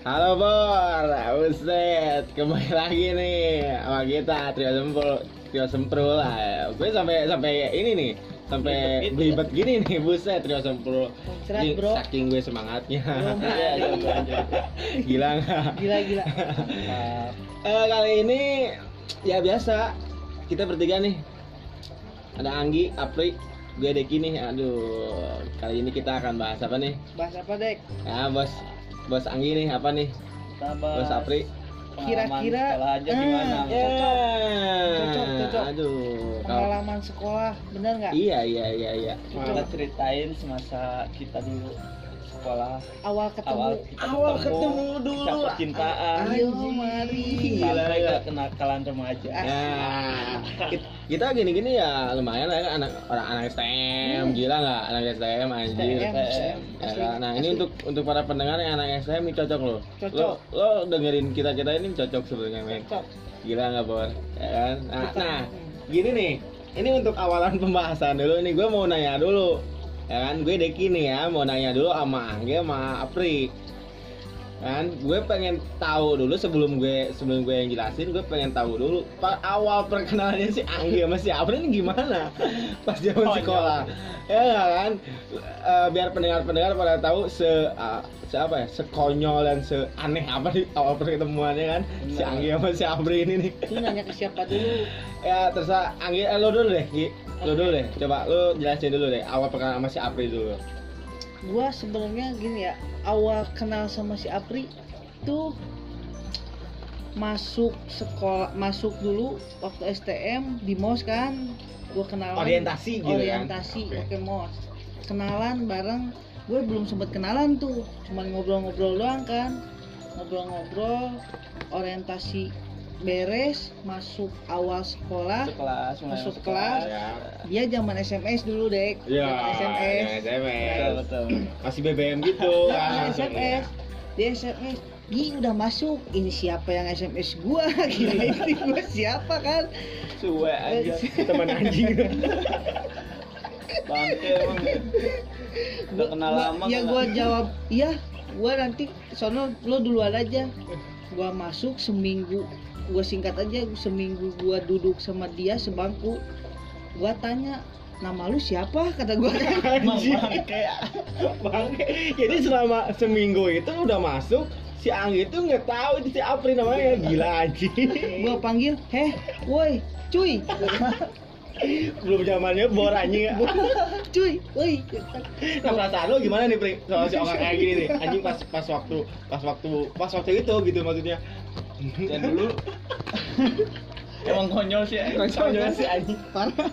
Halo Bor, buset, kembali lagi nih sama kita Trio Sempro, Trio Sempro lah. Gue sampai sampai ini nih, sampai Belibet gitu gini nih, buset Trio Ini bro. Saking gue semangatnya. Iya, iya. Gila nggak? Gila gila. Eh, kali ini ya biasa kita bertiga nih. Ada Anggi, Apri, gue Deki nih. Aduh, kali ini kita akan bahas apa nih? Bahas apa dek? Ya bos, bos Anggi nih apa nih? Bos Apri. Kira-kira, sekolah aja eh, gimana? Ya. Cocok, cocok. Aduh. kalau- Pengalaman sekolah, bener nggak? Iya iya iya iya. Kita ceritain semasa kita dulu sekolah Awal ketemu. awal kita Awal ketemu dulu. kisah percintaan Ayo mari. Gila, sampai gila. ke kenakalan remaja. Ya, kit- kita gini-gini ya lumayan lah kan anak orang anak STM, gila nggak anak STM anjir. STM, STM. Ya Asli, kan? Nah ini untuk untuk para pendengar yang anak STM ini cocok loh. Cocok. Lo, lo dengerin kita kita ini cocok sebenarnya men. Cocok. Gila nggak bor? Ya kan? Nah, nah, gini nih. Ini untuk awalan pembahasan dulu nih. Gue mau nanya dulu. Ya kan? Gue Deki nih ya. Mau nanya dulu sama Angge sama Apri. Kan? Gue pengen tahu dulu sebelum gue sebelum gue yang jelasin. Gue pengen tahu dulu. Pak awal perkenalannya si Angge sama si Apri ini gimana? Pas zaman Konyol. sekolah. Ya kan? Eh, biar pendengar-pendengar pada tahu se ah, se apa ya? Sekonyol dan seaneh apa nih awal pertemuannya kan? Si Benar. Angge sama si Apri ini nih. Lu nanya ke siapa dulu? Ya terserah Anggi, eh, lo dulu deh, Gi. Lo dulu deh. Coba lo jelasin dulu deh awal perkenalan sama si Apri dulu. Gua sebenarnya gini ya, awal kenal sama si Apri tuh masuk sekolah masuk dulu waktu STM di MOS kan. Gua kenalan. Orientasi gitu kan? orientasi Oke. oke MOS. Kenalan bareng. Gue belum sempet kenalan tuh cuman ngobrol-ngobrol doang kan. Ngobrol-ngobrol orientasi beres masuk awal sekolah Masuk kelas, Masuk masuk kelas. Ya. dia zaman SMS dulu dek Ya, Zaman SMS ya, SMS. betul. Masih BBM gitu kan. Nah, SMS dia SMS Gi udah masuk ini siapa yang SMS gua kira ini gua siapa kan Suwe aja. Teman anjing. Bangke emang. Udah kenal Gua- lama ya nggak? gua jawab iya gua nanti sono lo duluan aja gua masuk seminggu gua singkat aja seminggu gua duduk sama dia sebangku gua tanya nama lu siapa kata Anjing. bangke. Bangke. Jadi selama seminggu itu udah masuk si Anggi itu nggak tahu itu si Apri namanya gila anjing. gua panggil heh woi cuy Belum zamannya bor anjing. cuy woi Nah perasaan lo gimana nih Pri? Soal si orang kayak gini nih Anjing pas pas waktu Pas waktu Pas waktu itu gitu maksudnya Ya dulu emang konyol sih. ya. Konyol sih anjing parah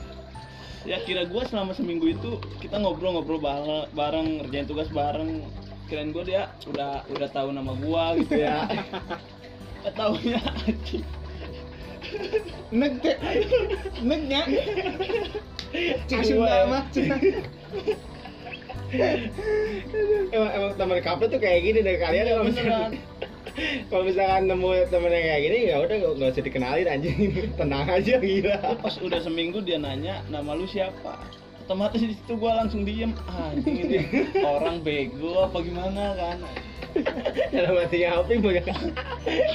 Ya kira gua selama seminggu itu kita ngobrol-ngobrol bareng, bareng ngerjain tugas bareng. Kirain gua dia udah udah tahu nama gua gitu ya. Taunya anjing. Nek Neknya Langsung Gua- nama Emang emang teman kampret tuh kayak gini dari kalian Iya, kalau misalkan beneran. Kalau misalkan nemu temen yang kayak gini ya udah nggak usah dikenalin anjing tenang aja gila Pas udah seminggu dia nanya nama lu siapa. Otomatis di situ gua langsung diem. Anjing ini orang bego apa gimana kan. dalam hatinya Apri banyak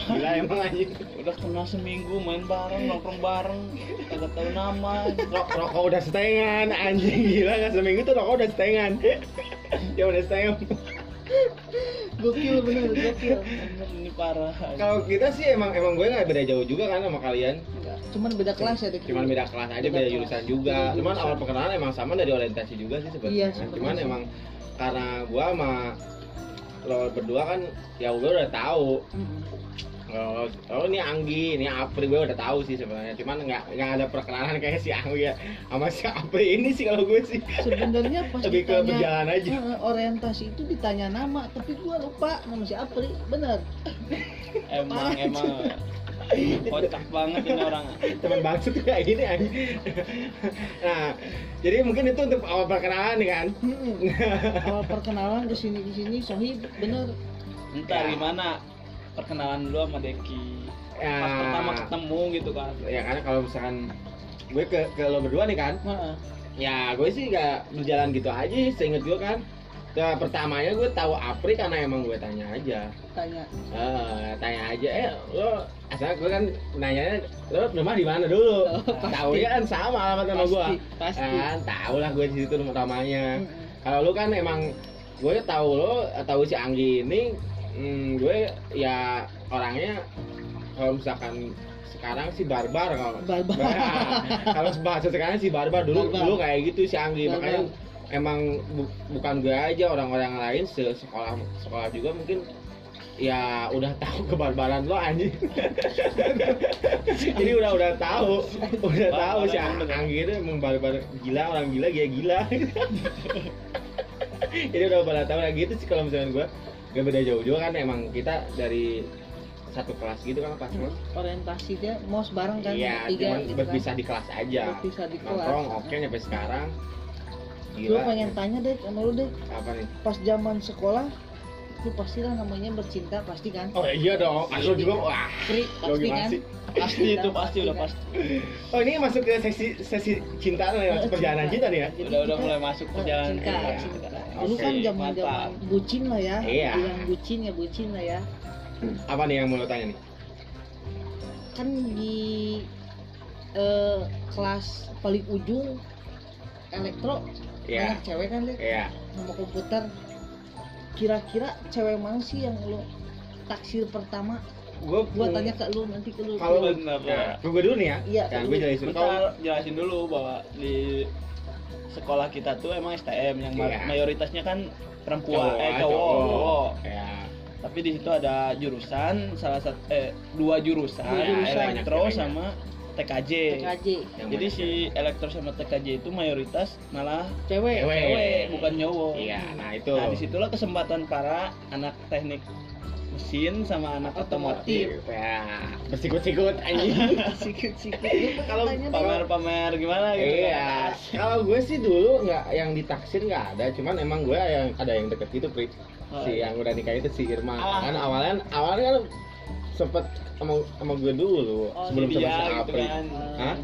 gila emang anjing Udah kenal seminggu main bareng nongkrong bareng kagak tahu nama. Ro- rokok udah setengan anjing gila nggak seminggu tuh rokok udah setengan ya udah setengah gokil bener gokil ini parah. kalau kita sih emang emang gue nggak beda jauh juga kan sama kalian Enggak, cuman beda kelas ya Dek. cuman beda kelas aja Beda jurusan juga Beda cuman awal perkenalan emang sama dari orientasi juga sih sebenarnya Iya, cuman sih. emang karena gua sama lo berdua kan ya gue udah tahu. Oh, oh ini Anggi, ini Apri gue udah tahu sih sebenarnya. Cuman nggak nggak ada perkenalan kayak si Anggi ya sama si Apri ini sih kalau gue sih. sebenarnya pas Lebih ke ditanya, berjalan aja. eh, orientasi itu ditanya nama tapi gua lupa nama si Apri bener Emang emang kocak banget ini orang. Teman tuh kayak gini Anggi. Nah, jadi mungkin itu untuk awal perkenalan nih kan. Mm-mm. awal perkenalan ke sini ke sini sohib bener Entar Ya. gimana perkenalan dulu sama Deki. Ya. Pas pertama ketemu gitu kan. Ya karena kalau misalkan gue ke ke lo berdua nih kan, ya gue sih nggak berjalan gitu aja seinget gue kan Ya, pertamanya gue tahu Apri karena emang gue tanya aja. tanya Eh, tanya aja, eh lo asal gue kan nanya lo rumah di mana dulu? Oh, tahu ya kan sama alamat sama gue. pasti Kan tahu lah gue di situ rumah namanya. Mm-mm. Kalau lu kan emang gue tahu lo tahu si Anggi ini hmm, gue ya orangnya kalau misalkan sekarang si barbar kalau Barbar. Nah, kalau bahasa sekarang si barbar dulu Barbar. dulu kayak gitu si Anggi Barbar. makanya emang bu- bukan gue aja orang-orang lain se sekolah sekolah juga mungkin ya udah tahu kebarbaran lo anjing ini udah udah tahu udah tahu si. Anggi itu emang barbar gila orang gila dia gila ini udah pada tahu kayak gitu sih kalau misalnya gue gak beda jauh-jauh kan emang kita dari satu kelas gitu kan pas kelas orientasi dia mau bareng kan iya tiga cuman gitu kan. berpisah di kelas aja. Berpisah di kelas. nongkrong oke nyampe sekarang. Gue gila. pengen tanya deh sama lu deh apa nih? Pas zaman sekolah lu pastilah namanya bercinta pasti kan oh iya dong aku juga wah Pri, pasti kan sih? pasti itu pasti udah kan? pasti oh ini masuk ke sesi sesi cinta nih Eh, perjalanan cinta. cinta nih ya udah udah mulai masuk perjalanan cinta, Iya. cinta. Dulu kan zaman zaman bucin lah ya. Iya. Bilang bucin ya bucin lah ya. apa nih yang mau lo tanya nih Kan di eh, kelas paling ujung elektro Iya. banyak cewek kan deh iya nama komputer. Kira-kira cewek mana sih yang lo taksir pertama? gue Gua tanya ke lu nanti ke lu. kalau Bener, ya. gue dulu nih ya Iya, kan gue jelasin kalau jelasin dulu bahwa di sekolah kita tuh emang STM yang Iya. mayoritasnya kan perempuan cowok eh cowok, cowok. ya Tapi di situ ada jurusan salah satu eh dua jurusan, Dua jurusan. elektro sama TKJ. TKJ yang Jadi si elektro sama TKJ itu mayoritas malah cewek. Cewek. cewek bukan cowok. iya nah itu Nah di situlah kesempatan para anak teknik mesin sama anak otomotif ya bersikut-sikut anjing Sikit-sikit. Kalau Tanya deh. pamer-pamer gimana gitu Iya, kalau gue sih dulu nggak yang ditaksir nggak ada, cuman emang gue yang ada yang deket gitu, Pri. Oh, Si iya. yang udah nikah itu si Irma. Ah. Kan awalnya awalnya kan sempet sama sama gue dulu Oh, sebelum sama si gitu Apri. kan. Hah?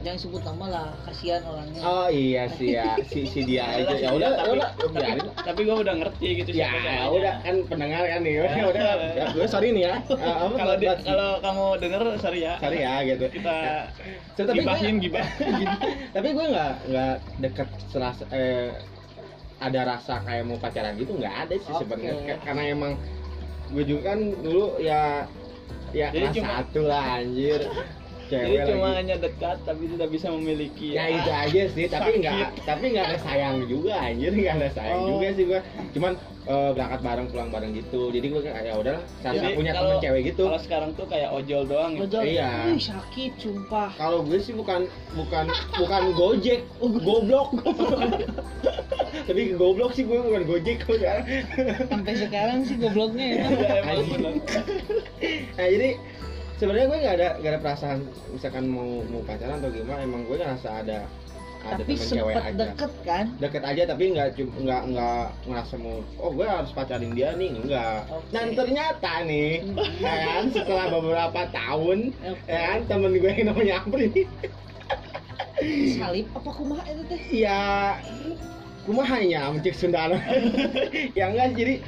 Jangan sebut nama lah, kasihan orangnya. Oh iya sih ya, si si dia aja. Ya udah, ya tapi, udah, tapi, tapi gue udah ngerti gitu Ya, udah kan pendengar kan nih. Ya udah, ya, gue sorry nih ya. Apa, kalau kalau kamu denger sorry ya sorry ya gitu. kita So, tapi gue- gibahin gibah tapi gue nggak nggak deket serasa eh, ada rasa kayak mau pacaran gitu nggak ada sih Oke. sebenarnya Ka- karena emang gue juga kan dulu ya ya Jadi kelas cuma- satu lah anjir jadi cewek cuma lagi hanya dekat tapi tidak bisa memiliki ya itu aja sih tapi nggak tapi nggak ada sayang juga anjir nggak ada sayang Oh. juga sih gue cuman eh, berangkat bareng pulang bareng gitu jadi gue kayak ya udahlah saya Jadi, punya kalau- temen cewek gitu kalau sekarang tuh kayak ojol doang gitu. Ojol. Iya. Ih, sakit sumpah. kalau gue sih bukan bukan bukan gojek goblok tapi goblok sih gue bukan gojek Sampai sekarang sih gobloknya ya. Ya, nah jadi sebenarnya gue nggak ada nggak ada perasaan misalkan mau mau pacaran atau gimana emang gue ngerasa ada ada Tapi sempet aja deket kan? deket aja tapi nggak nggak nggak ngerasa mau oh gue harus pacarin dia nih enggak Oke. dan ternyata nih ya kan setelah beberapa tahun ya kan temen gue yang namanya Apri Salib apa kumaha itu teh? ya kumahanya mencik Sundana ya enggak jadi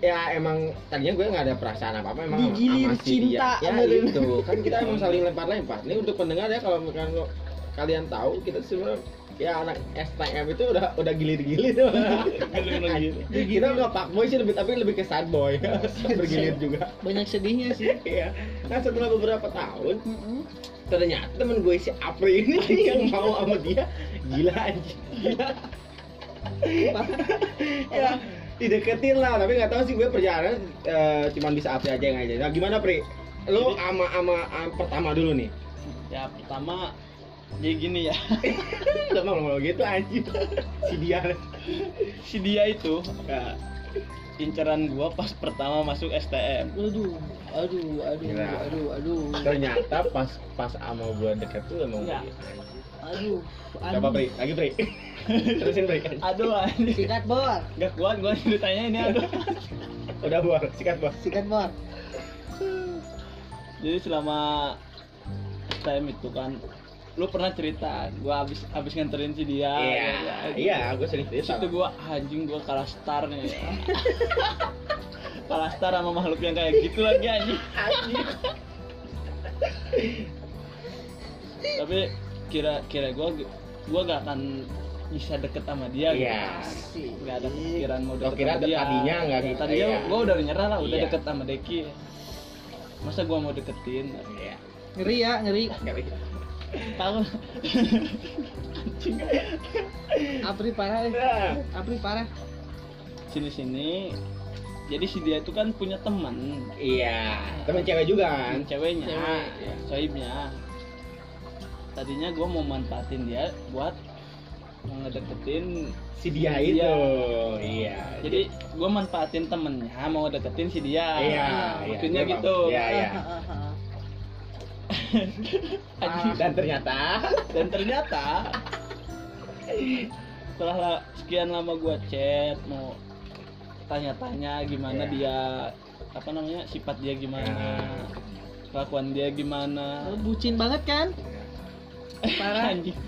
ya emang tadinya gue nggak ada perasaan apa apa emang Digilir si cinta, ya bener. itu. Kan kita emang saling lempar-lempar. Ini untuk pendengar ya kalau misalkan lo- kalian tahu kita sebenarnya ya anak STM itu udah udah gilir-gilir. Gilir lagi. kita nggak pak boy sih lebih tapi lebih ke sad boy bergilir juga. Banyak sedihnya sih. iya. Nah setelah beberapa tahun ternyata temen gue si Apri ini yang mau sama dia. Gila aja gila. Ya dideketin lah tapi nggak tahu sih gue perjalanan eh, cuman bisa Apri aja yang aja nah gimana Pri lo Jadi- ama ama am- pertama dulu nih ya pertama jadi gini ya udah mau ngomong gitu anjir si dia si dia itu Ya. inceran gua pas pertama masuk STM Aduh, aduh, aduh, Gila. aduh, aduh. ternyata pas pas ama gue deket tuh emang Ya. begitu. Aduh, coba Pri lagi Pri terusin Pri aduh anjing. Sikat bor, gak kuat gua ceritanya ini aduh. Udah buat sikat bos sikat bor. jadi selama STM itu kan lu pernah cerita gua abis abis nganterin si dia Iya, ya, iya, gue sering cerita. itu gua anjing gua kalah star nih. Kalah star sama makhluk yang kayak gitu lagi anjing. Tapi kira kira gua gua gak akan bisa deket sama dia gitu. Iya. Asik. nggak ada pikiran mau deket kira sama dia tadinya nggak gitu, tadinya iya. gua udah nyerah lah udah Iya. deket sama Deki masa gua mau deketin Iya. ngeri ya ngeri Ngeri. tahu Apri parah eh. Nah, Apri parah sini sini jadi si dia itu kan punya teman Iya, teman cewek juga kan? ceweknya Cewek, iya. soibnya tadinya gue mau manfaatin dia buat ngedeketin Si dia itu. Iya. jadi gue manfaatin temennya mau deketin si dia Iya, iya, maksudnya iya, gitu Iya, iya. Anjing. Dan ternyata dan ternyata setelah la- sekian lama gue chat mau tanya-tanya gimana Iya. dia apa namanya sifat dia gimana kelakuan dia gimana Lu bucin banget kan parah anjing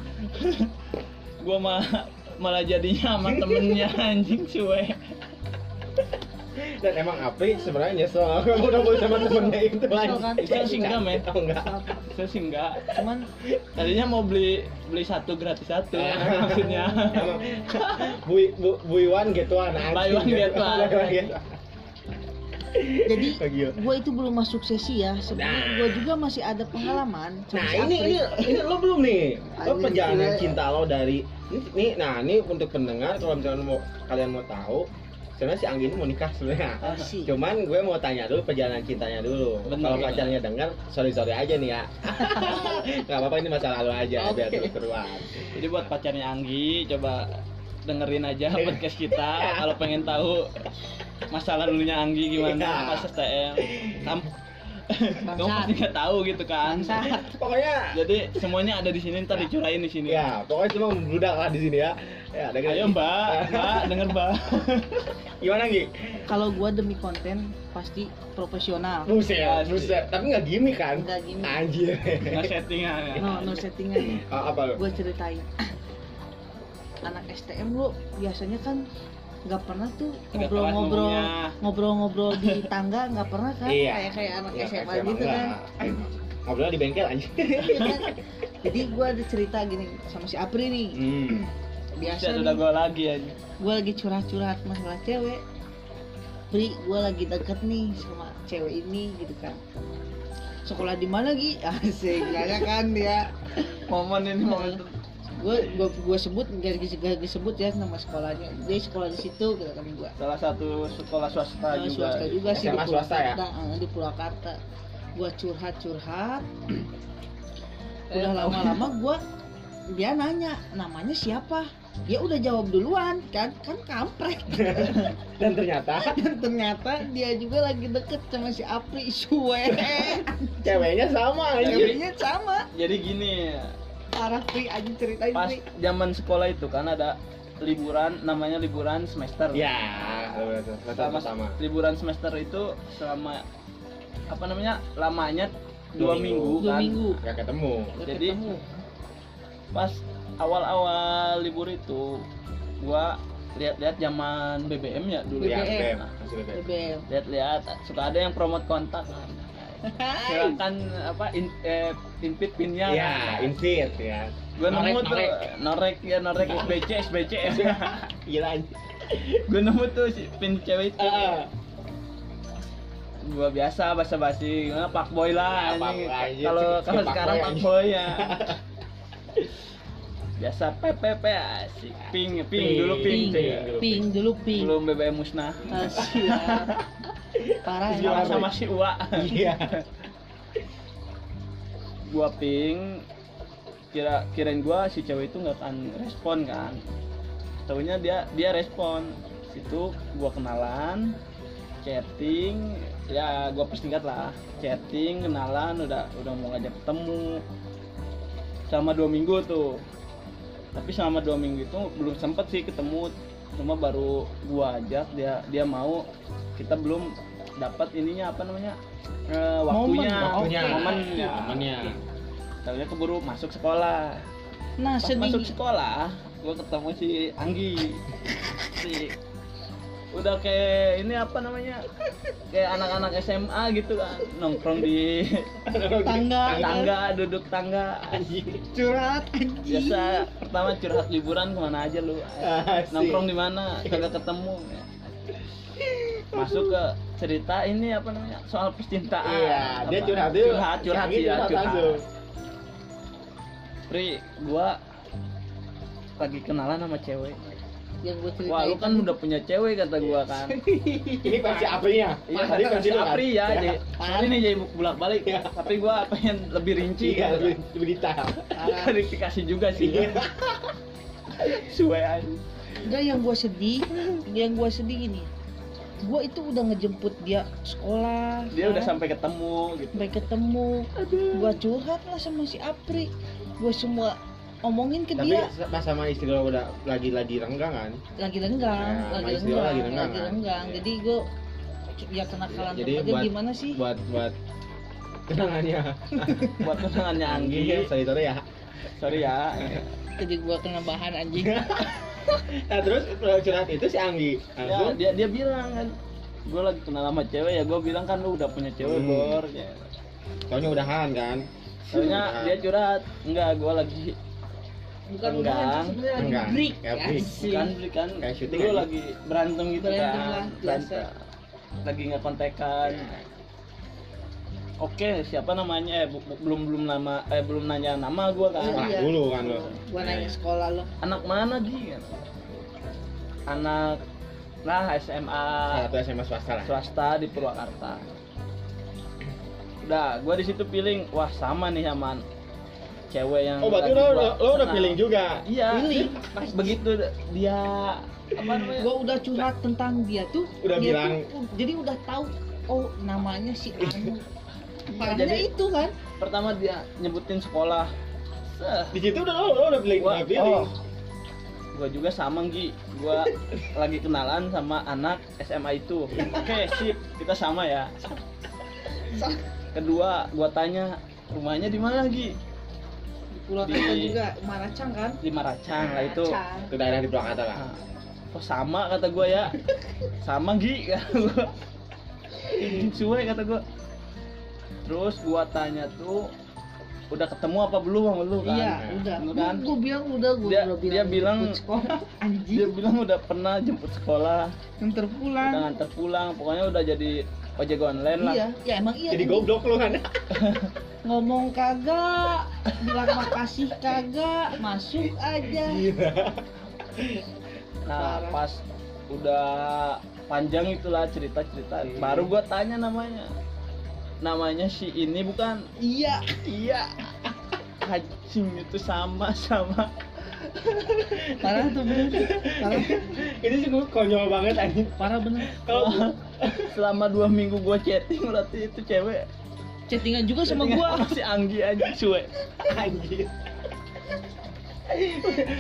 gua malah malah jadinya sama temennya anjing cuek dan emang Apri sebenarnya nyesel kamu udah boleh sama temennya itu kan? Itu sih enggak, men. Oh, enggak. saya sih enggak cuman tadinya mau beli beli satu gratis satu maksudnya Emang Bui bu, Bui Wan get one anjing. Buy one, get one. Jadi Oh, gue itu belum masuk sesi ya. Sebenarnya Nah. gue juga masih ada pengalaman Nah si ini ini ini lo belum nih? Lo perjalanan cinta lo dari ini, nah ini untuk pendengar kalau misalnya mau kalian mau tahu sebenarnya si Anggi ini mau nikah sebenarnya. Asik. cuman gue mau tanya dulu perjalanan cintanya dulu. Bener, kalau pacarnya dengar sorry sorry aja nih ya. Nggak apa-apa ini masa lalu aja biar Oke. terus teruan jadi buat pacarnya Anggi coba dengerin aja podcast kita. Kalau pengen tahu masa lalunya Anggi gimana Iya. pas STM Kam kamu pasti nggak tahu gitu kan. Bangsat. pokoknya jadi semuanya ada di sini ntar dicurain di sini. Ya pokoknya cuma membludak lah di sini ya. Ya dengerin. ayo mbak. Mbak denger mbak. Gimana Gi? kalau gue demi konten pasti profesional. Buset Asik. buset. Tapi nggak gimmick kan? Nggak gimmick. anjir. Nggak settingan ya. No no settingan. Ah, apa lo gue ceritain anak STM lu biasanya kan nggak pernah tuh ngobrol-ngobrol ngobrol-ngobrol di tangga nggak pernah kan? Iya. kayak kayak anak Ya, SMA SMA gitu kan? ngobrolnya di bengkel aja jadi gue ada cerita gini sama si Apri nih. Hmm. biasa nih udah gue lagi aja gue lagi curhat-curhat masalah cewek. Pri gue lagi deket nih sama cewek ini gitu kan. Sekolah di mana Gi? Asik kan dia. Momen ini momen gue gue gue sebut gak gak disebut ya nama sekolahnya. Dia sekolah di situ gitu kan gue salah satu sekolah swasta Nah, juga. swasta juga sih SMA di swasta ya? Purwakarta, eh, di Purwakarta gue curhat curhat. Eh, udah lama-lama gue dia nanya namanya siapa? Dia udah jawab duluan kan kan kampret. Dan ternyata? Dan ternyata dia juga lagi deket sama si Apri suwe ceweknya sama ceweknya sama. Jadi gini parah Pri aja ceritain pas Pri zaman sekolah itu kan ada liburan namanya liburan semester. Ya sama sama liburan semester itu selama apa namanya lamanya dua, Dua minggu, dua kan. minggu. Nggak ketemu. Gak Jadi, ketemu. pas awal-awal libur itu gua lihat-lihat zaman BBM ya dulu. Ya BBM. BBM masih BBM BBM lihat-lihat suka ada yang promote kontak silakan apa in, eh, input pinnya ya insit ya. Gue nemu Norek, tuh norek. norek ya norek SBC SBC gila anjir gue nemu tuh si pin cewek itu. Ah, gua biasa basa basi gimana pak boy lah Ya, kalau kalau sekarang pak boy ya biasa PPP asik. Ping ping Ping. dulu ping, ping. dulu, ping. Dulu ping. Belum BBM musnah. Asyik. parah ya sama sama si Uwa. Iya. Gua ping kira kirain gua si cewek itu nggak akan respon kan. Tahunya dia dia respon. Situ gua kenalan chatting ya gua persingkat lah. Chatting kenalan udah udah mau ngajak ketemu. Selama dua minggu tuh tapi selama dua minggu itu belum sempet sih ketemu. Cuma baru gua ajak dia dia mau. Kita belum dapat ininya apa namanya Eh, waktunya. Waktunya. Momennya momennya Tahunya keburu masuk sekolah. nah Pas masuk sedih sekolah, gua ketemu si Anggi. si udah kayak ini apa namanya? Kayak anak-anak SMA gitu kan, nongkrong di tangga tangga, duduk tangga. curhat Biasa pertama curhat liburan ke mana aja lu? Asik. Nongkrong di mana? Kagak ketemu. Masuk ke cerita ini apa namanya? Soal percintaan. Iya, dia Apa? curhat dulu. Curhat, curhat Yang sih ya, curhat curhat. Pri, gua lagi kenalan sama cewek. Yang gue ceritain Wah, lu kan udah punya cewek kata gua kan. Ini versi Aprinya. Iya, Tadi versi lu kan? Apri ya. Jadi, sorry nih jadi bolak balik. Iya. Tapi gua pengen lebih rinci. Iya, gitu. lebih detail. Klarifikasi juga sih. Iya. Suwe aja. Enggak yang gue sedih, yang gue sedih gini. Gue itu udah ngejemput dia sekolah. Dia udah kan? sampai ketemu gitu. sampai ketemu. Gue curhat lah sama si Apri. Gue semua omongin ke Tapi dia. pas sama istri lo udah lagi lagi renggang kan? Lagi renggang, Ya, lagi renggang, lagi renggang, lagi kan? renggang. Iya. Jadi gue ya kenakalan Jadi aja buat- gimana sih? Buat buat kenangannya. Buat tunangannya Anggi. Anggi, sorry sorry ya. Sorry ya. Jadi gue kena bahan anjing. Nah terus curhat itu si Anggi Ya, langsung dia dia bilang kan gue lagi kenal sama cewek ya gue bilang kan lu udah punya cewek Hmm. bor ya. soalnya udahan kan? soalnya Udahan. dia curhat enggak gue lagi Bukan bukan lagi Renggang. break. Ya, break. Asik. kan kan Kayak syuting dulu lagi berantem gitu Berantem kan lah, biasa. berantem lagi nggak kontekan oke siapa namanya eh bu- bu- belum belum nama eh belum nanya nama gue kan Sekolah Iya. dulu kan lo. Gue nanya sekolah lo. anak mana Gi anak nah SMA Satu SMA swasta lah. swasta di Purwakarta. Udah, gua di situ feeling, wah sama nih sama cewek yang Oh berarti lo, gua lo, lo udah feeling juga? Iya. Feeling. Pas begitu dia apa namanya? Gue udah curhat tentang dia tuh. Udah dia bilang. tuh, jadi udah tahu. Oh namanya si Anu. Parahnya Jadi- itu kan. Pertama dia nyebutin sekolah. Seh, Di situ udah lo, lo udah feeling, gua udah feeling. oh, gua juga sama Gi. Gua lagi kenalan sama anak SMA itu. Oke, sip. Kita sama ya. Kedua, gua tanya rumahnya di mana Gi? Di Purwakarta Di- juga Maracang kan. Di Maracang lah itu. Maracang. Itu daerah di Purwakarta lah. Kok sama kata gue ya sama Gi kata gue Anjing suwe kata gue terus gua tanya tuh udah ketemu apa belum sama lu kan Iya, udah. Lu kan Gue bilang udah, gue Dia- udah bilang. dia bilang- sekolah dia anjing bilang udah pernah jemput sekolah yang udah terpulang. nganter pulang pokoknya udah jadi ojek online lah Iya, ya emang iya. Jadi goblok lo kan? ngomong kagak, bilang makasih kagak, masuk aja. nah Parah. pas udah panjang itulah cerita cerita Hmm. baru gua tanya namanya namanya si ini bukan Iya, Iya. Anjing itu sama sama. Parah tuh bener. Parah, Itu sih gue konyol banget anjing. parah bener. Kalau Selama dua minggu gua chatting berarti itu cewek. Chattingan juga sama sama si Anggi aja cuek. anjing.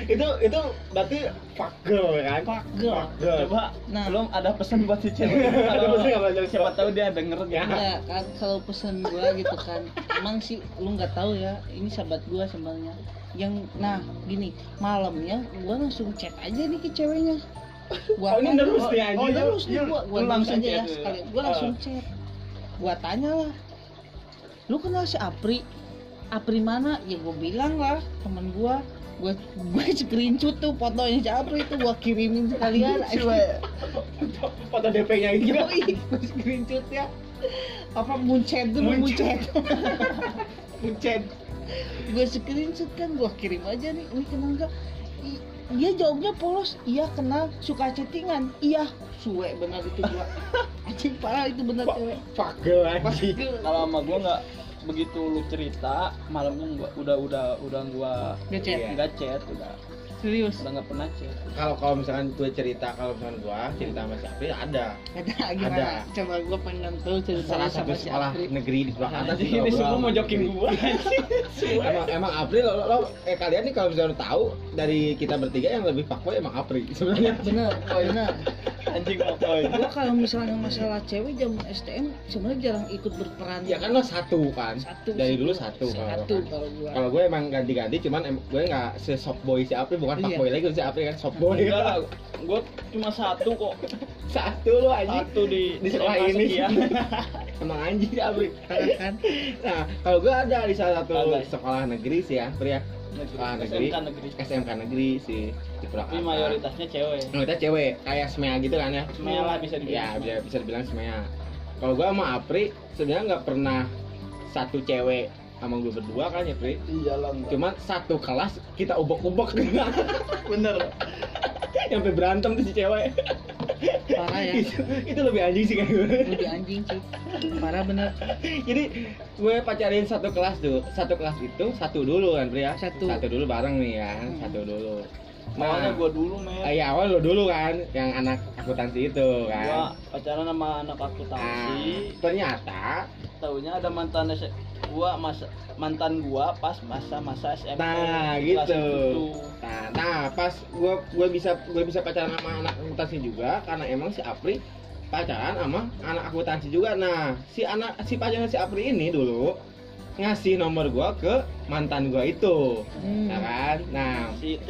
Itu itu berarti fuck girl kan? Fuck girl. Fuck girl. Coba Nah. belum ada pesan buat si cewek. Ada pesan nggak siapa tahu dia denger Ya. Enggak kan kalau pesan gua gitu kan. Emang sih lu nggak tahu ya, ini sahabat gua sebenarnya. Yang nah gini, malamnya gua langsung chat aja nih ke ceweknya. Gua Oh, ini nerus nih, Oh, anjing. terus nih Iya, gua, gua langsung aja ya sekali. iya. Gua langsung chat. Gua tanya lah. Lu kenal si Apri? Apri mana? Ya gua bilang lah temen gua. Gua gua screenshot tuh fotonya si Apri itu gua kirimin sekalian. Foto DP-nya itu. Gua screenshot ya. Apa muncet dulu Muncet. muncet. Muncet. gue screenshot kan gue kirim aja nih ini kenal nggak dia jawabnya polos iya kenal suka chattingan iya suwe benar itu gua anjing parah itu benar cewek girl anjing. Kalau sama gua nggak begitu lu cerita malamnya gua udah udah udah gua Nggak chat? nggak chat udah serius? Udah nggak pernah chat kalau kalau misalkan gue cerita kalau misalkan gue cerita sama si Apri ada. Ada gimana? Ada. coba gua pengen tahu cerita salah satu sama si sekolah Apri. negeri di Purwakarta sih ini kalau semua gua mau jokin gua. Emang emang Apri lo, lo, lo- eh kalian nih kalau misalnya tahu dari kita bertiga yang lebih fuckboy emang Apri sebenarnya. Bener bener anjing apa gua kalau misalnya masalah cewek zaman STM sebenarnya jarang ikut berperan. Ya kan lo satu kan? Satu dari sih dulu satu kalau satu kalau gua. Kalau gue emang ganti-ganti cuman em- gue nggak se soft boy si Apri bukan Iya. fuckboy lagi si Apri kan soft boy. Enggak lah gua cuma satu kok. Satu lo anjing. Satu di Di sekolah ini. emang anjing si Apri Karena kan. Nah kalau gue ada di salah satu Ada. sekolah negeri sih ya Apri ya. Sekolah negeri. SMK negeri SMK negeri sih di Purwakarta tapi mayoritasnya cewek. Kita cewek kayak Smea gitu kan ya. Smea lah bisa ya dibilang bisa, bisa dibilang Smea kalau gue sama Apri sebenarnya nggak pernah satu cewek sama gue berdua kan ya Pri? Lah cuman satu kelas kita ubek-ubek. Bener. Sampai berantem tuh si cewek. Parah ya. Itu, itu lebih anjing sih kayak gue lebih anjing sih. Parah bener. Jadi gue pacarin satu kelas tuh. Satu kelas itu satu dulu kan Pri ya? Satu. dulu bareng nih ya. Hmm. satu dulu. Awalnya gua dulu men. Ah, iya awal lo dulu kan yang anak akuntansi itu gua kan pacaran sama anak akuntansi. Ternyata taunya ada mantan S- gua masa mantan gua pas masa-masa SMP Nah, gitu. itu. Nah, nah pas gue gue bisa gue bisa pacaran sama anak akuntansi juga karena emang si Apri pacaran sama anak akuntansi juga. Nah, si anak si pacaran si Apri ini dulu ngasih nomor gua ke mantan gua itu, Hmm. ya kan? Nah, si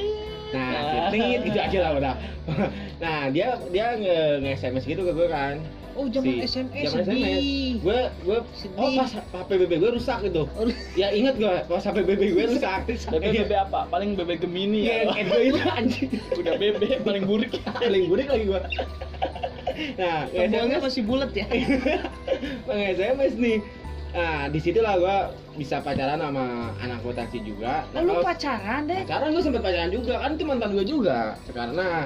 nah, Nah. titit gitu aja lah udah. nah, dia dia nge, nge SMS gitu ke gue kan. Oh zaman Si- SMS zaman sedih Gue gue Sedih. oh pas HP BB gue rusak gitu. Oh, Ya inget gue pas HP BB gue rusak. BB BB apa? Paling BB Gemini Iya, ya gue itu anjing. udah BB paling buruk paling burik lagi gua. Nah SMS masih bulat ya? Bang SMS nih. Nah di situlah gua bisa pacaran sama anak akuntansi juga. Nah, kalau pacaran deh. pacaran gua sempet pacaran juga. Kan itu mantan gua juga. Karena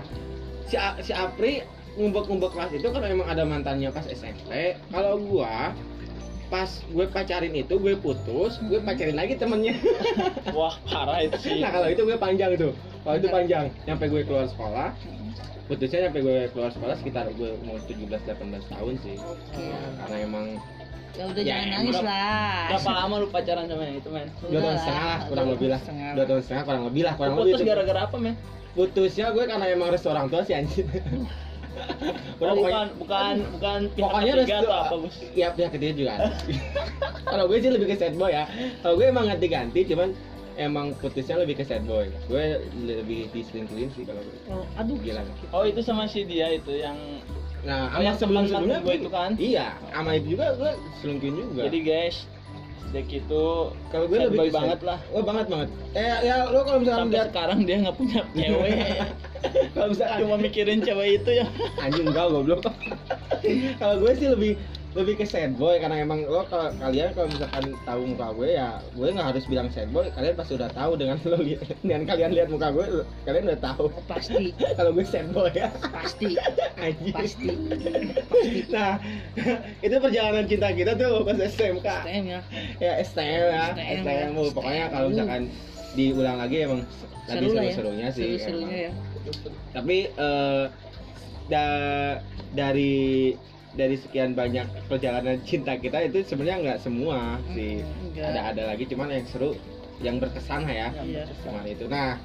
si A- si Apri ngumpet-ngumpet kelas itu kan emang ada mantannya pas SMP kalau gua pas gue pacarin itu gue putus gue pacarin lagi temennya. Wah parah itu sih. Nah kalau itu gue panjang tuh. Kalau itu panjang. Nyampe gue keluar sekolah. Putusnya nyampe gue keluar sekolah sekitar gue umur 17-18 tahun sih. Oke. Karena emang ya udah Ya, jangan nangis lah. Berapa lama lu pacaran sama yang itu men? Dua tahun setengah lah kurang lebih lah. dua tahun setengah kurang lebih lah kurang lebih putus gara-gara apa men? Putusnya gue karena emang restu orang tua sih anjir Oh, bukan bukan bukan pihak pokoknya ketiga atau apa Gus? Ya pihak ketiga juga. Kalau gue sih lebih ke sad boy ya. Kalau gue emang ganti-ganti cuman emang putusnya lebih ke sad boy. Gue lebih diselingkuhin sih kalau gue. Oh, aduh. Gila oh itu sama si dia itu yang nah sama yang sebelum sebelumnya gue itu kan? iya sama itu juga gue selingkuhin juga. Jadi guys Dek itu kalau gue lebih boy banget lah. Oh banget banget. Eh ya lo kalau misalkan sampai lihat sekarang dia nggak punya cewek kalau misalkan cuma mikirin cewek itu ya. Anjing enggak goblok. Kalau gue sih lebih lebih ke sad boy karena emang lo kalau kalian kalau misalkan tahu muka gue ya gue nggak harus bilang sad boy kalian pasti udah tahu dengan lo li- dengan kalian lihat muka gue kalian udah tahu. Pasti. Kalau gue sad boy ya. Pasti. Anjing. Pasti. Nah itu perjalanan cinta kita tuh pas SMK STM ya. Ya STM ya. STM, STM ya. pokoknya STM. kalau misalkan diulang lagi emang lagi seru lah ya. seru-serunya sih seru-serunya ya tapi eh, da- dari dari sekian banyak perjalanan cinta kita itu sebenarnya nggak semua sih. Enggak. ada ada lagi cuman yang seru yang berkesan ya. Iya. cuman itu. Nah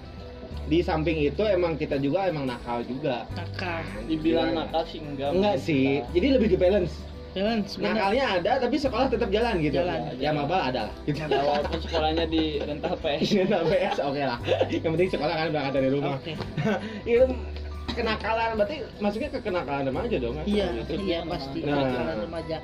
di samping itu emang kita juga emang nakal juga. Nakal. Dibilang nakal sih enggak. Enggak sih. Jadi lebih ke balance jalan sebenarnya nakalnya ada tapi sekolah tetap jalan gitu Jalan. ya mabal ada lah gitu ya walaupun sekolahnya di rental PS Rental PS oke lah yang penting sekolah kan berangkat dari rumah oke itu kenakalan berarti masuknya ke kenakalan remaja dong kan? iya Gitu. iya pasti Nah. kenakalan remaja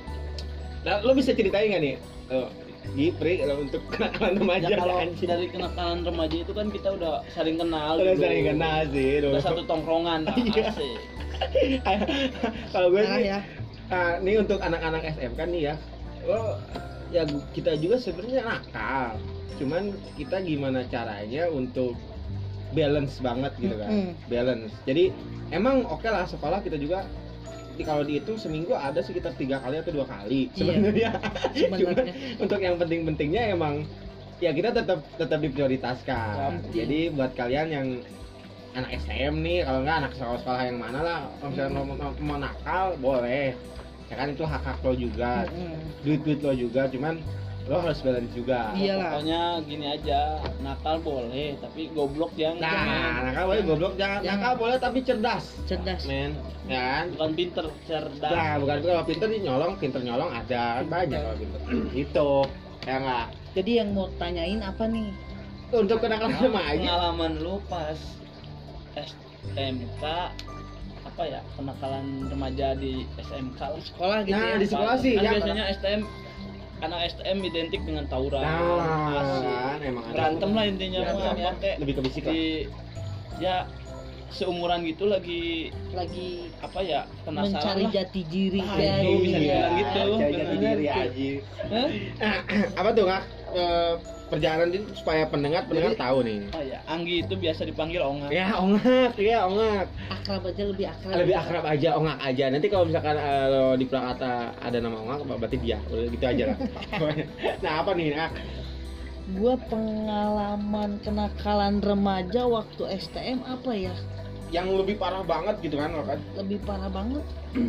Nah, lo bisa ceritain nggak nih? Oh, Gipri kalau untuk kenakalan remaja ya kalau anjing. dari kenakalan remaja itu kan kita udah saling kenal Udah dulu. saling kenal sih udah satu tongkrongan lah Iya. asik kalau gue sih, ya ah, nih untuk anak-anak SM kan nih ya, lo ya kita juga sebenarnya nakal. Cuman kita gimana caranya untuk balance banget gitu kan, Mm-mm. balance. Jadi emang oke lah sekolah kita juga di kalau dihitung seminggu ada sekitar tiga kali atau dua kali Iya. sebenarnya. Cuman sebenarnya untuk yang penting-pentingnya emang ya kita tetap tetap diprioritaskan. Jadi buat kalian yang anak STM nih kalau nggak anak sekolah-sekolah yang mana lah kalau misalnya mau, mau, mau nakal boleh. Ya kan itu hak hak lo juga duit duit lo juga cuman lo harus balance juga. Iya lah. pokoknya gini aja nakal boleh tapi goblok jangan nah nakal boleh goblok jangan. Nakal boleh tapi cerdas. Cerdas. Men ya kan? Bukan pinter cerdas. Nah, bukan itu kalau pinter nih nyolong, pinter nyolong ada banyak kalau pinter. Itu ya nggak. jadi yang mau tanyain apa nih? Untuk kenakalan remaja, pengalaman lu pas SMK apa ya kenakalan remaja di SMK lah sekolah gitu Nah, ya di sekolah sih, kan ya, biasanya STM anak STM identik dengan tawuran nah, asik. kan emang ada. berantem lah intinya Berantem mah ya. pakai lebih ke lah. di ya seumuran gitu lagi lagi apa ya penasaran mencari lah jati diri Ah, ya. itu bisa dibilang gitu. Cari jati diri aja. Hah? Apa tuh nggak? Eh, perjalanan ini supaya pendengar pendengar Jadi- tahu nih. oh ya Anggi itu biasa dipanggil Onga Ya ongak, ya ongak. akrab aja lebih akrab Lebih akrab aja ongak aja. Nanti kalau misalkan eh, lo di Prakata ada nama ongak, berarti dia. Udah gitu aja lah. nah apa nih? Nah, gua pengalaman kenakalan remaja waktu STM apa ya yang lebih parah banget gitu kan, lo kan? lebih parah banget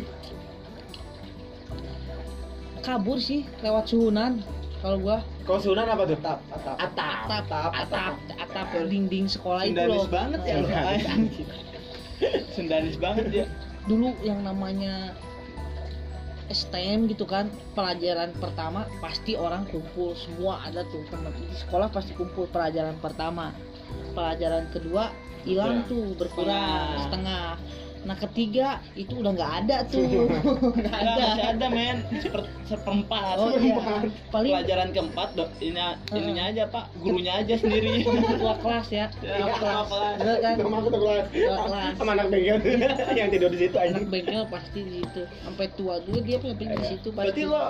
kabur sih lewat suhunan kalau gua Kalau sunan apa tuh? atap atap. Atap. atap atap atap. dinding sekolah itu Sundanis loh. banget ya lu Sundanis. banget ya dulu yang namanya STM gitu kan pelajaran pertama pasti orang kumpul semua ada tuh teman di sekolah pasti kumpul pelajaran pertama. Pelajaran kedua hilang tuh berkurang Setengah. Nah ketiga itu udah nggak ada tuh. Nggak Enggak, ada. masih ada men. Seper, seperempat. Oh iya. Paling pelajaran keempat do, ini ininya aja pak. Gurunya aja sendiri. Ketua kelas ya. Ya, ketua kelas. Bener kan? Sama aku kelas. Ketua kelas. Sama anak bengkel. Yang tidur di situ anak anjing. bengkel pasti di situ. Sampai tua juga dia punya di situ Berarti pasti. lo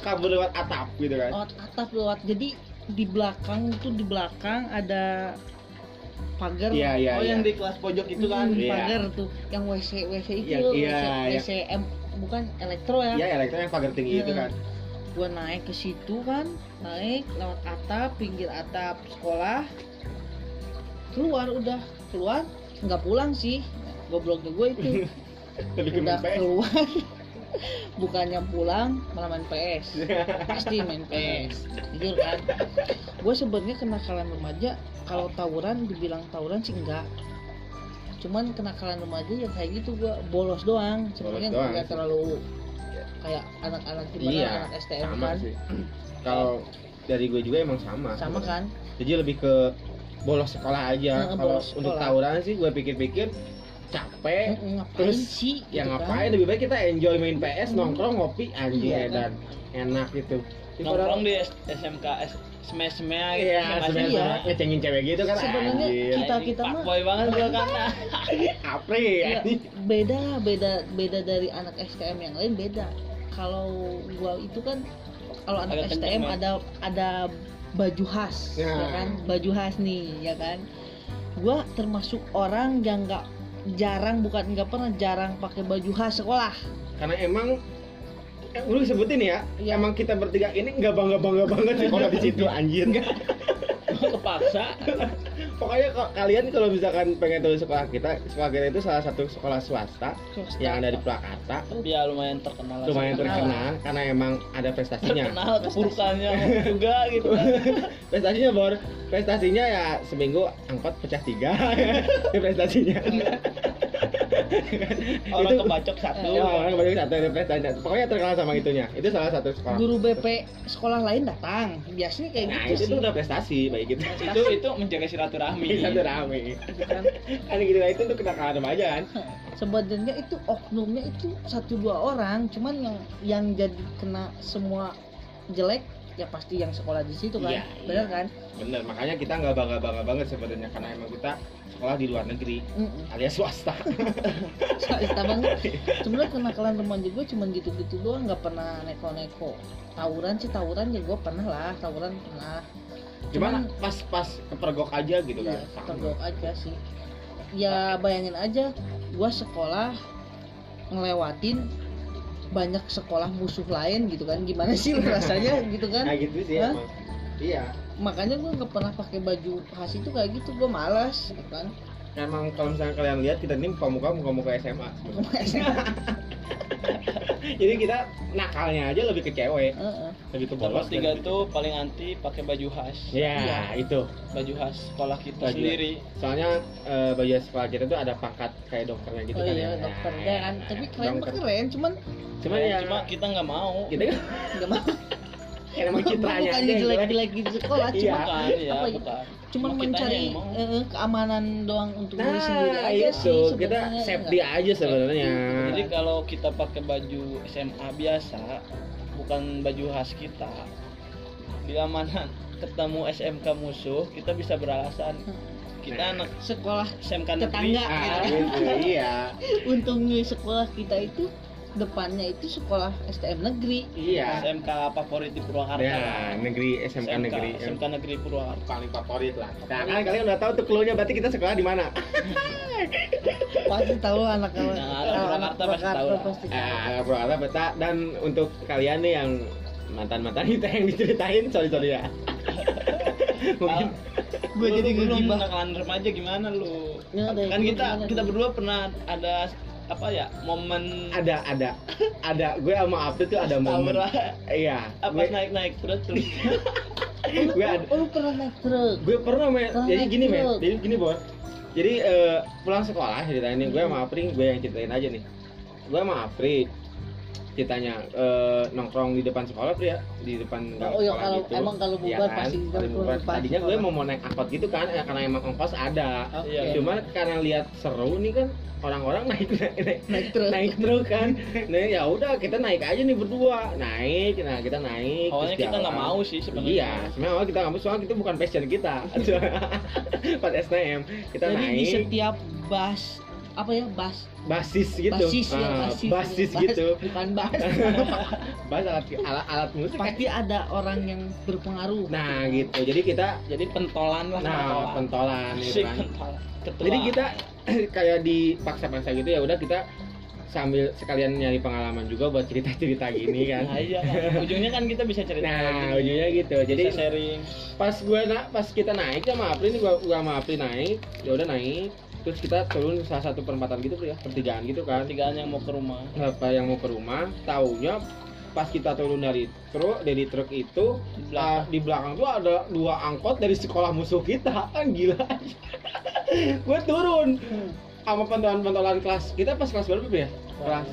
kabur lewat atap gitu kan? lewat atap lewat. Jadi di belakang itu di belakang ada pagar Iya, iya, oh iya. yang di kelas pojok itu kan Hmm, Iya. pagar tuh yang WC WC itu loh, iya, WC, yang- WC M bukan elektro ya Iya, elektro yang pagar tinggi itu Iya. kan. gua naik ke situ kan naik lewat atap pinggir atap sekolah keluar udah keluar nggak pulang sih gobloknya gue itu udah PS. keluar bukannya pulang malah main PS pasti main PS jujur kan gue sebenarnya kenakalan remaja kalau tawuran dibilang tawuran sih enggak cuman kenakalan remaja yang kayak gitu gue bolos doang sebenarnya doang. nggak terlalu kayak anak-anak gimana Iya, anak STM sama kan sih. Kalau dari gue juga emang sama. sama kan Jadi lebih ke bolos sekolah aja. Heeh, Kalau untuk tawuran sih gue pikir-pikir capek. Mm, ngapain Terus sih yang gitu kan? ngapain lebih baik kita enjoy main PS, Hmm. nongkrong, ngopi, anjing Iya, dan enak gitu. Nongkrong di SMK smash smash Iya, Iya. sebenarnya ngecengin cewek gitu kan. Sebenarnya anjir. kita- kita mah- boy banget gua kan Apri Iya, beda beda beda dari anak STM yang lain beda kalau gua itu kan kalau anak Agak STM kenceng, ya? ada ada baju khas Ya. ya kan baju khas nih ya kan gua termasuk orang yang nggak jarang bukan nggak pernah jarang pakai baju khas sekolah. Karena emang lu sebutin ya, Iya. emang kita bertiga ini nggak bangga bangga banget sih kalau di situ anjir. Gua kepaksa Pokoknya kok kalian kalau misalkan pengen tahu sekolah kita, sekolah kita itu salah satu sekolah swasta Swasta. yang ada di Purwakarta. tapi ya lumayan terkenal lah. Lumayan terkenal. terkenal karena emang ada prestasinya. terkenal keburukannya juga gitu kan Prestasinya bor, prestasinya ya seminggu angkot pecah tiga. prestasinya. Orang Itu- kebacok satu Ya, orang kembali satu itu prestasinya. Pokoknya terkenal sama itunya. Itu salah satu sekolah. guru BP sekolah lain datang biasanya kayak Nah, gitu itu sih udah prestasi baik gitu. itu itu menjaga silaturahmi Satu rame. kan. Kan gitu itu tuh kenakalan remaja kan. sebenarnya itu oknumnya itu satu dua orang cuman yang yang jadi kena semua jelek ya pasti yang sekolah di situ kan Iya, benar iya. kan Bener, makanya kita nggak bangga-bangga banget sebenarnya karena emang kita sekolah di luar negeri Mm-mm. alias swasta. Swasta banget sebenarnya kenakalan remaja gue cuman gitu-gitu doang nggak pernah neko-neko tawuran sih tawuran ya gue pernah lah tawuran pernah Cuman pas-pas kepergok aja gitu kan. iya, Sama. tergok aja sih ya bayangin aja gue sekolah ngelewatin banyak sekolah musuh lain gitu kan gimana sih rasanya gitu kan Nah gitu sih. Iya. makanya gue nggak pernah pakai baju khas itu kayak gitu gue malas gitu kan emang kalau misalnya kalian lihat kita ini muka-muka muka-muka SMA sebenarnya. jadi kita nakalnya aja lebih ke cewek Heeh. lebih ke bolos dan- tuh paling anti pakai baju khas. ya Iya. itu Baju khas sekolah kita Baju. sendiri. soalnya eh, baju sekolah kita tuh ada pangkat kayak dokternya gitu oh kan iya ya. dokternya Ya, kan ya, tapi keren dokter. keren cuman cuman Ya, ya cuma kita nggak mau. kita kan nggak mau kayak emang citranya bukan aja yang jelek. jelek-jelek di sekolah Iya. cuma Bukan, ya, apa ya, bukan. cuman Cuma mencari eh, keamanan doang untuk diri sendiri nah aja itu sih kita safety enggak. aja sebenarnya Jadi kalau kita pakai baju SMA biasa, bukan baju khas kita, bila mana ketemu SMK musuh, kita bisa beralasan kita Nah. anak sekolah SMK negeri. Tetangga. ah, gitu. gitu, iya untungnya sekolah kita itu depannya itu sekolah STM negeri. Iya SMK favorit di Purwakarta. ya negeri SMK, negeri SMK negeri Purwakarta. paling favorit lah. Nah kan kalian udah tahu tuh clue-nya berarti kita sekolah di mana? Pasti tahu anak-anak Nah, anak Purwakarta pasti tahu pasti. Ah, Purwakarta peta dan untuk kalian nih yang mantan-mantan kita yang diceritain sorry sorry ya. Mungkin Gua Lu- jadi lu belum remaja gimana lu? Ya, kan kita kita berdua pernah ada apa ya momen ada ada. Ada gue sama Abdul tuh ada momen. Iya. Apa gue, naik naik terus terus gue ada oh lu pernah naik truk? Gue pernah men Pernah jadi gini men jadi gini bos. Jadi eh, pulang sekolah ceritanya nih gue sama Apri gue yang ceritain aja nih. Gue sama Apri ceritanya eh, nongkrong di depan sekolah Pri ya di depan Oh, iya, sekolah kalau- gitu emang kalau Iya bubar kan? pasti Kalau bubar. tadinya gue mau mau naik angkot gitu kan ya, karena emang ongkos ada Oke. Iya. cuma karena lihat seru nih kan orang-orang naik naik naik, naik truk naik truk kan nah ya udah kita naik aja nih berdua naik nah kita naik awalnya kita nggak mau sih sebenarnya Iya, sebenarnya awal kita nggak mau soalnya itu bukan passion kita. Pas STM kita jadi di naik setiap bas apa ya bas basis gitu. basis ya Ah, basis basis Bas, gitu. bukan bas Bas alat alat, alat musik. kan. pasti ada orang yang berpengaruh Nah, gitu. Jadi kita jadi pentolan lah nah pentolan gitu Asik, kan. pentolan. Ketua. Jadi kita kayak dipaksa-paksa gitu ya udah kita sambil sekalian nyari pengalaman juga buat cerita-cerita gini kan. nah, iya kan. ujungnya kan kita bisa cerita Nah, ujungnya gitu. Bisa Jadi sharing pas gue na pas kita naik sama April nih gua, gua sama April naik ya udah naik terus kita turun salah satu perempatan gitu ya pertigaan gitu kan. Tigaan yang mau ke rumah. Apa yang mau ke rumah taunya pas kita turun dari truk dari truk itu Di ah, belakang. di belakang tuh ada dua angkot dari sekolah musuh kita. Kan gila. Gue turun sama pentolan-pentolan kelas kita pas kelas berapa ya? Kelas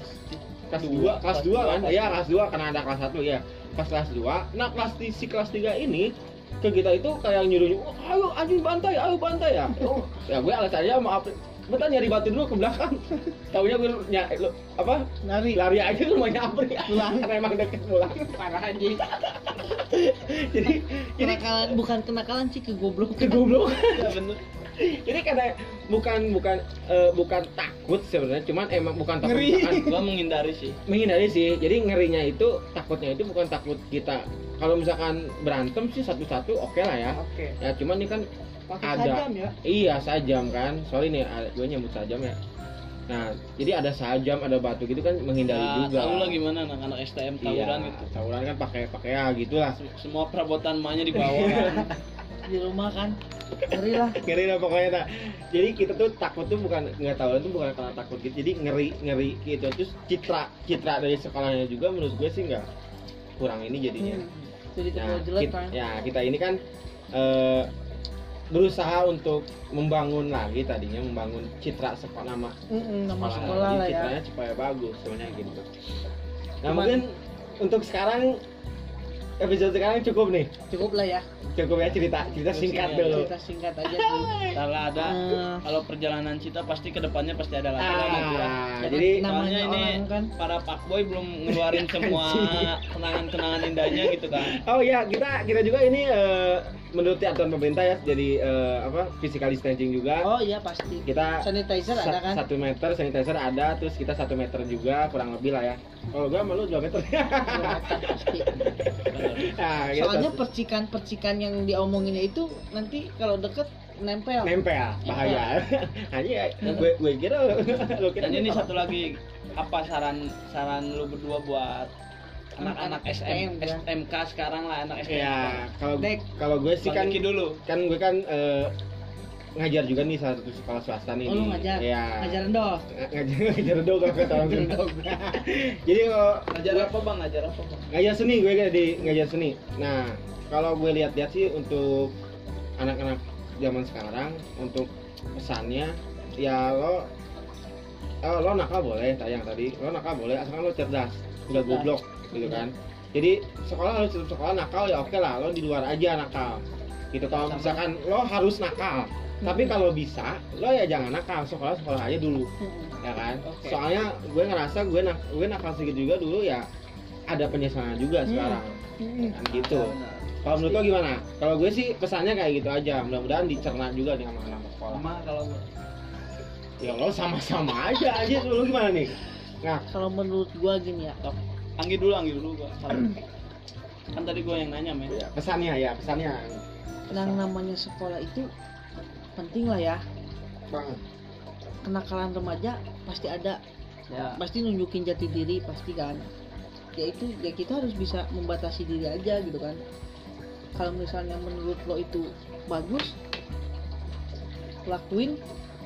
kelas Dua. 2 kelas Kelas 2 dua, kan? iya dua. kelas 2 karena ada kelas 1 ya pas kelas 2 nah kelas ti- si kelas 3 ini ke kita itu kayak nyuruh "Oh, ayo anjing bantai ayo bantai ya. Oh ya gue alasannya April bentar nyari batu dulu ke belakang. Taunya gue ny lu, apa? Lari. Lari aja ke rumahnya April Pulang. karena emang deket pulang. Parah anjing. Jadi jadi kenakalan bukan kenakalan sih kegoblok kegoblok ya bener jadi karena bukan bukan eh, bukan takut sebenarnya cuman emang bukan takut Ngeri. misalkan gua menghindari sih. menghindari sih. Jadi ngerinya itu takutnya itu bukan takut kita. Kalau misalkan berantem sih satu-satu oke lah ya. Oke. Ya cuman ini kan pakai Ada. sajam ya? Iya sajam kan. Sorry nih gue nyebut sajam ya. Nah jadi ada sajam ada batu gitu kan menghindari ya, juga. tahu lah gimana anak-anak STM tawuran iya, gitu. tawuran kan pakai pakai ya gitulah. Sem- semua perabotan emaknya dibawa kan. Di rumah kan ngeri lah. Ngeri lah pokoknya tak jadi kita tuh takut tuh bukan nggak tahu tuh bukan karena takut gitu. Jadi ngeri ngeri gitu. Terus citra citra dari sekolahnya juga menurut gue sih nggak kurang ini jadinya. Hmm. jadi Nah, jelek kit- kan ya kita ini kan eh, berusaha untuk membangun lagi tadinya membangun citra sekolah nama Mm-mm, nama sekolah, sekolah lah ya. citranya supaya bagus sebenarnya gitu. Nah Cuman- mungkin untuk sekarang episode sekarang cukup nih? Cukup lah ya. Cukup ya cerita cerita singkat ini dulu. cerita singkat aja kalau ada Eh, kalau perjalanan kita pasti ke depannya pasti ada lagi lah gitu ya. ah, jadi namanya ini kan. para fuckboy belum ngeluarin semua kenangan-kenangan indahnya gitu kan. Oh iya, kita kita juga ini eh, menuruti aturan pemerintah ya, jadi eh, apa physical distancing juga. oh iya pasti Kita sanitizer ada sa- kan satu meter sanitizer ada, terus kita satu meter juga kurang lebih lah ya. Kalau gua malu dua meter. Dua meter pasti. nah, kita soalnya percikan-percikan yang diomonginnya itu nanti kalau deket nempel nempel bahaya. Hanya gue gue kira lu kira dan ini satu lagi apa saran saran lu berdua buat anak-anak SM, STM, ya. SMK sekarang lah anak STM ya kalau kalau gue sih kan dulu kan gue kan eh, ngajar juga nih salah satu sekolah swasta nih Oh, lu ngajar? Iya. Ngajaran doh. Ng- ngajar ngajar dong kalau kata orang. Jadi kalau ngajar apa bang ngajar apa bang ngajar seni gue kayak di ngajar seni. Nah, kalau gue lihat-lihat sih untuk anak-anak zaman sekarang untuk pesannya ya lo oh, lo nakal boleh tayang tadi lo nakal boleh asalkan lo cerdas Cerdas. goblok gitu kan. Jadi sekolah harus tetap sekolah nakal ya oke lah lo di luar aja nakal. Gitu kalau misalkan lo harus nakal tapi kalau bisa lo ya jangan nakal sekolah sekolah aja dulu ya kan. Soalnya gue ngerasa gue nak gue nakal sedikit juga dulu ya ada penyesalan juga Hmm. sekarang Hmm. kan gitu. Kalau menurut lo gimana? Kalau gue sih pesannya kayak gitu aja mudah-mudahan dicerna juga nih sama anak sekolah. Sama kalau ya lo sama-sama aja aja lo gimana nih nah Kalau menurut gua gini ya, Anggi dulu Anggi dulu gua kan tadi gua yang nanya men. Ya, pesannya ya pesannya. Yang namanya sekolah itu penting lah ya. banget. Kenakalan remaja pasti ada, ya. Pasti nunjukin jati diri pasti kan. Ya itu ya kita harus bisa membatasi diri aja gitu kan. Kalau misalnya menurut lo itu bagus, lakuin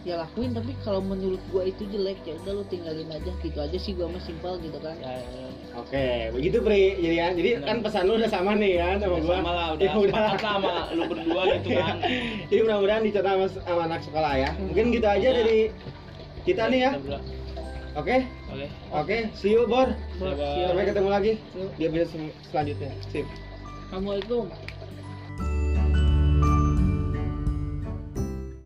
ya lakuin tapi kalau menurut gua itu jelek ya udah lo tinggalin aja gitu aja sih gua mah simpel gitu kan. Ya, ya, ya. oke begitu pri. Jadi kan jadi kan pesan lo udah sama nih kan sama Ya, gua. sama lah udah Ya udah. sama lu berdua gitu kan. Jadi mudah-mudahan dicerna sama, sama anak sekolah ya. Mungkin gitu aja Ya. dari kita nih ya. Kita berdua. oke? Oke. Oke see you bor. Sampai ketemu lagi di episode selanjutnya. Sip. Assalamualaikum